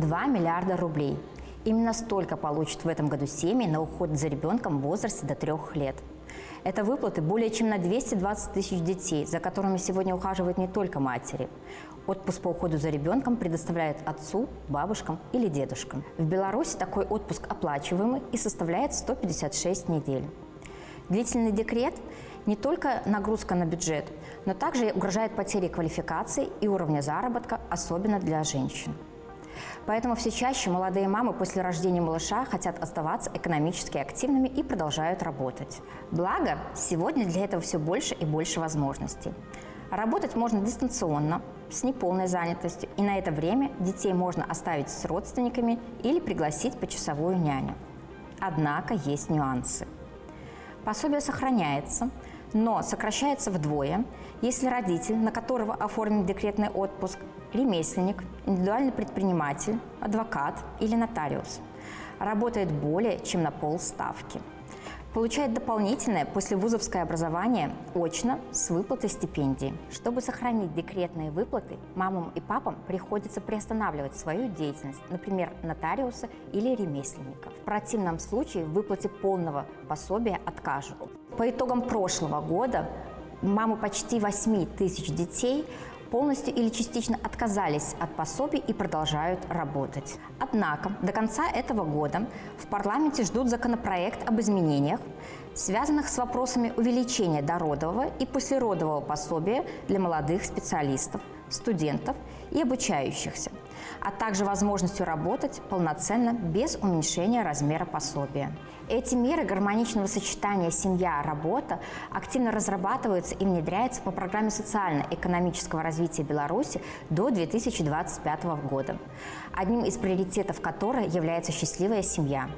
2 миллиарда рублей. Именно столько получат в этом году семьи на уход за ребенком в возрасте до трех лет. Это выплаты более чем на 220 тысяч детей, за которыми сегодня ухаживают не только матери. Отпуск по уходу за ребенком предоставляют отцу, бабушкам или дедушкам. В Беларуси такой отпуск оплачиваемый и составляет 156 недель. Длительный декрет не только нагрузка на бюджет, но также угрожает потерей квалификации и уровня заработка, особенно для женщин. Поэтому все чаще молодые мамы после рождения малыша хотят оставаться экономически активными и продолжают работать. Благо, сегодня для этого все больше и больше возможностей. Работать можно дистанционно, с неполной занятостью, и на это время детей можно оставить с родственниками или пригласить почасовую няню. Однако есть нюансы. Пособие сохраняется, но сокращается вдвое, если родитель, на которого оформлен декретный отпуск, ремесленник, индивидуальный предприниматель, адвокат или нотариус, работает более чем на полставки – получает дополнительное послевузовское образование очно с выплатой стипендии. Чтобы сохранить декретные выплаты, мамам и папам приходится приостанавливать свою деятельность, например, нотариуса или ремесленника. В противном случае в выплате полного пособия откажут. По итогам прошлого года мамы почти 8 тысяч детей полностью или частично отказались от пособий и продолжают работать. Однако до конца этого года в парламенте ждут законопроект об изменениях, связанных с вопросами увеличения дородового и послеродового пособия для молодых специалистов, студентов и обучающихся – а также возможностью работать полноценно без уменьшения размера пособия. Эти меры гармоничного сочетания семья-работа активно разрабатываются и внедряются по программе социально-экономического развития Беларуси до 2025 года, одним из приоритетов которой является счастливая семья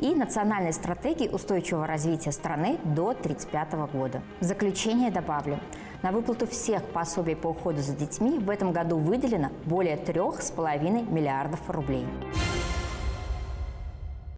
и национальной стратегии устойчивого развития страны до 1935 года. В заключение добавлю, на выплату всех пособий по уходу за детьми в этом году выделено более 3,5 миллиардов рублей.